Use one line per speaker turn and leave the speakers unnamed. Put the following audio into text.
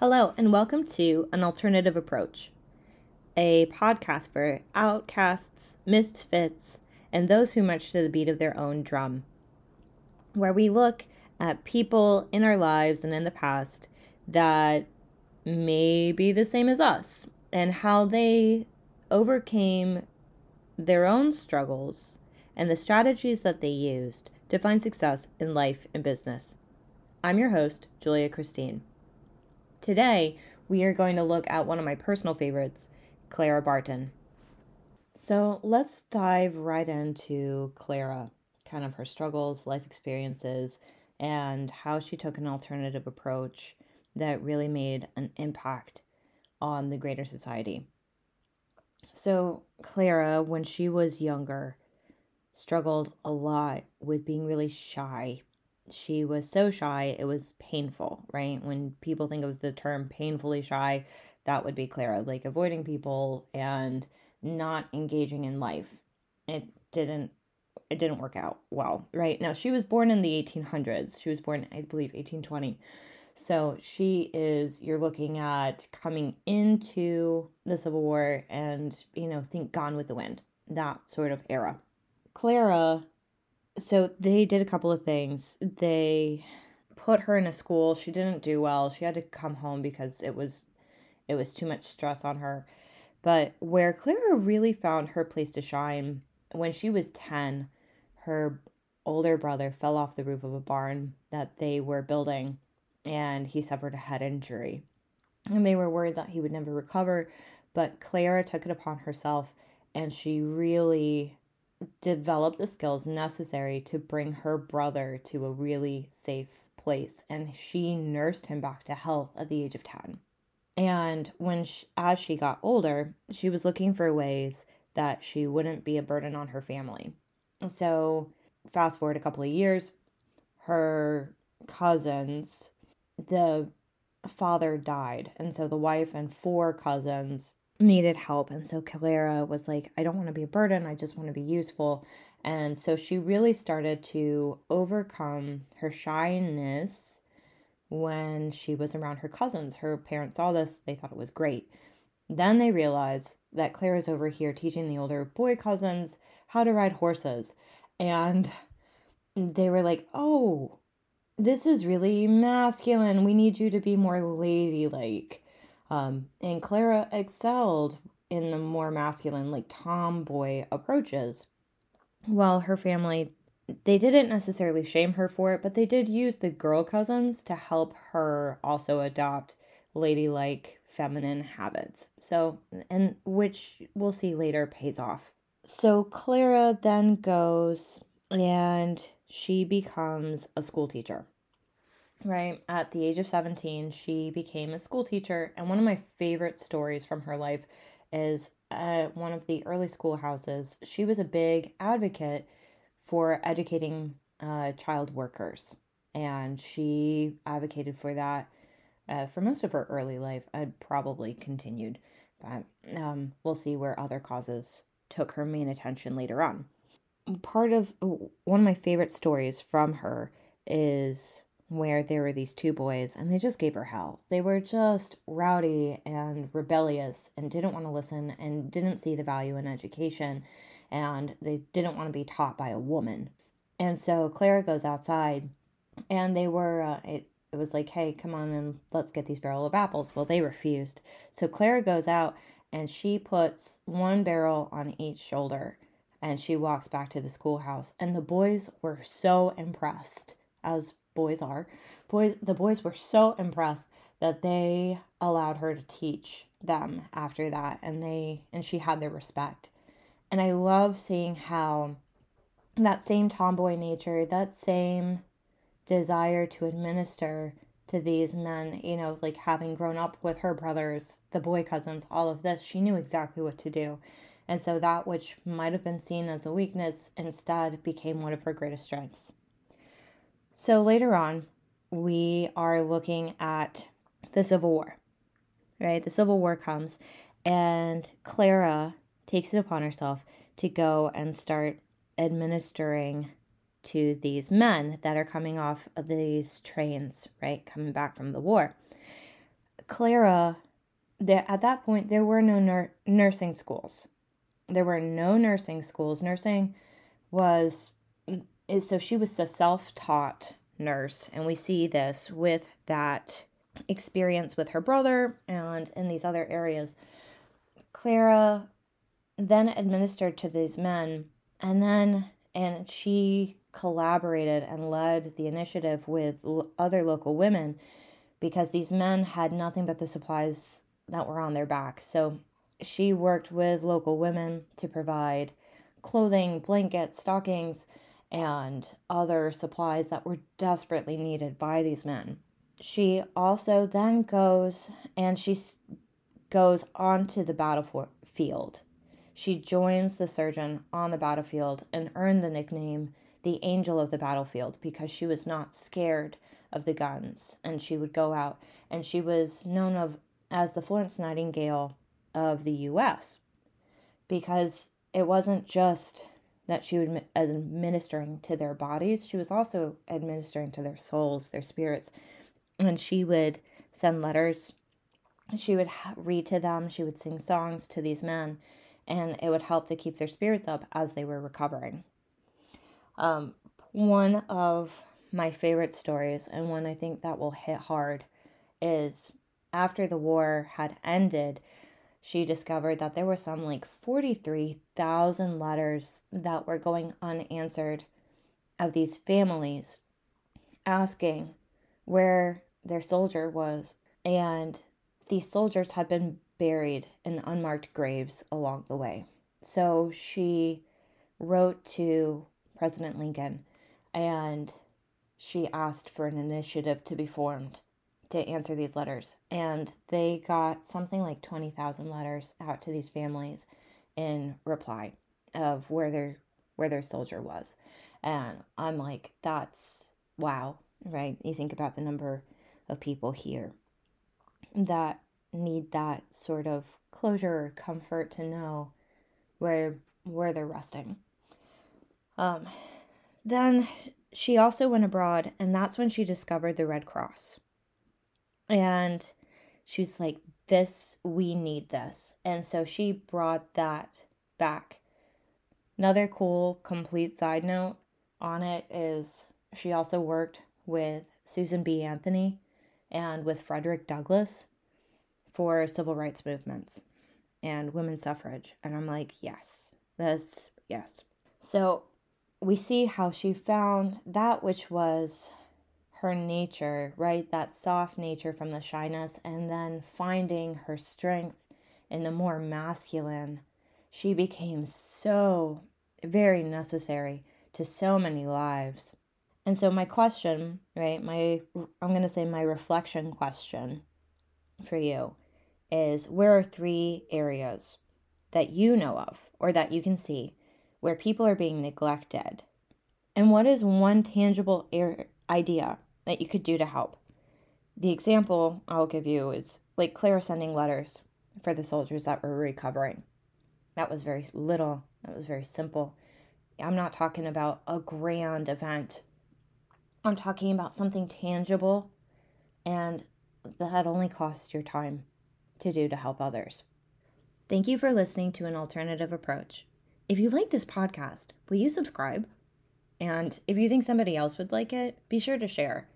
Hello, and welcome to An Alternative Approach, a podcast for outcasts, misfits, and those who march to the beat of their own drum, where we look at people in our lives and in the past that may be the same as us and how they overcame their own struggles and the strategies that they used to find success in life and business. I'm your host, Julia Christine. Today, we are going to look at one of my personal favorites, Clara Barton. So let's dive right into Clara, kind of her struggles, life experiences, and how she took an alternative approach that really made an impact on the greater society. So, Clara, when she was younger, struggled a lot with being really shy. She was so shy, it was painful, right? When people think of the term painfully shy, that would be Clara, like avoiding people and not engaging in life. It didn't it didn't work out well, right? Now, she was born in the 1800s. She was born, I believe, 1820. So she is, you're looking at coming into the Civil War and, you know, think Gone with the Wind, that sort of era. Clara, so they did a couple of things. They put her in a school. She didn't do well. She had to come home because it was it was too much stress on her. But where Clara really found her place to shine when she was 10, her older brother fell off the roof of a barn that they were building and he suffered a head injury. And they were worried that he would never recover, but Clara took it upon herself and she really developed the skills necessary to bring her brother to a really safe place and she nursed him back to health at the age of 10. And when she, as she got older, she was looking for ways that she wouldn't be a burden on her family. So, fast forward a couple of years, her cousins the father died. And so the wife and four cousins needed help. And so Clara was like, I don't want to be a burden. I just want to be useful. And so she really started to overcome her shyness when she was around her cousins. Her parents saw this, they thought it was great. Then they realized that Clara's over here teaching the older boy cousins how to ride horses. And they were like, oh, this is really masculine. We need you to be more ladylike. Um, and Clara excelled in the more masculine, like tomboy approaches. While her family, they didn't necessarily shame her for it, but they did use the girl cousins to help her also adopt ladylike feminine habits. So, and which we'll see later pays off. So Clara then goes and she becomes a school teacher. Right at the age of 17, she became a school teacher. And one of my favorite stories from her life is at one of the early schoolhouses. She was a big advocate for educating uh, child workers. And she advocated for that uh, for most of her early life. I'd probably continued, but um, we'll see where other causes took her main attention later on part of one of my favorite stories from her is where there were these two boys and they just gave her hell. They were just rowdy and rebellious and didn't want to listen and didn't see the value in education and they didn't want to be taught by a woman. And so Clara goes outside and they were uh, it it was like, "Hey, come on and let's get these barrel of apples." Well, they refused. So Clara goes out and she puts one barrel on each shoulder and she walks back to the schoolhouse and the boys were so impressed as boys are. Boys the boys were so impressed that they allowed her to teach them after that and they and she had their respect. And i love seeing how that same tomboy nature that same desire to administer to these men you know like having grown up with her brothers the boy cousins all of this she knew exactly what to do. And so that which might have been seen as a weakness instead became one of her greatest strengths. So later on, we are looking at the Civil War, right? The Civil War comes, and Clara takes it upon herself to go and start administering to these men that are coming off of these trains, right? Coming back from the war. Clara, at that point there were no nur- nursing schools. There were no nursing schools. Nursing was is so she was a self-taught nurse, and we see this with that experience with her brother and in these other areas. Clara then administered to these men, and then and she collaborated and led the initiative with l- other local women because these men had nothing but the supplies that were on their backs. So she worked with local women to provide clothing, blankets, stockings, and other supplies that were desperately needed by these men. She also then goes and she goes onto the battlefield. She joins the surgeon on the battlefield and earned the nickname the angel of the battlefield because she was not scared of the guns and she would go out and she was known of as the Florence Nightingale of the US because it wasn't just that she was administering to their bodies, she was also administering to their souls, their spirits. And she would send letters, she would read to them, she would sing songs to these men, and it would help to keep their spirits up as they were recovering. Um, one of my favorite stories, and one I think that will hit hard, is after the war had ended, she discovered that there were some like 43,000 letters that were going unanswered of these families asking where their soldier was. And these soldiers had been buried in unmarked graves along the way. So she wrote to President Lincoln and she asked for an initiative to be formed to answer these letters. And they got something like 20,000 letters out to these families in reply of where their where their soldier was. And I'm like that's wow, right? You think about the number of people here that need that sort of closure or comfort to know where where they're resting. Um, then she also went abroad, and that's when she discovered the Red Cross. And she was like, This, we need this. And so she brought that back. Another cool, complete side note on it is she also worked with Susan B. Anthony and with Frederick Douglass for civil rights movements and women's suffrage. And I'm like, yes, this, yes. So we see how she found that which was her nature, right? That soft nature from the shyness, and then finding her strength in the more masculine. She became so very necessary to so many lives. And so, my question, right, my, I'm going to say my reflection question for you is where are three areas that you know of or that you can see where people are being neglected? And what is one tangible idea that you could do to help? The example I'll give you is like Claire sending letters for the soldiers that were recovering. That was very little, that was very simple. I'm not talking about a grand event. I'm talking about something tangible and that only costs your time to do to help others. Thank you for listening to an alternative approach. If you like this podcast, will you subscribe? And if you think somebody else would like it, be sure to share.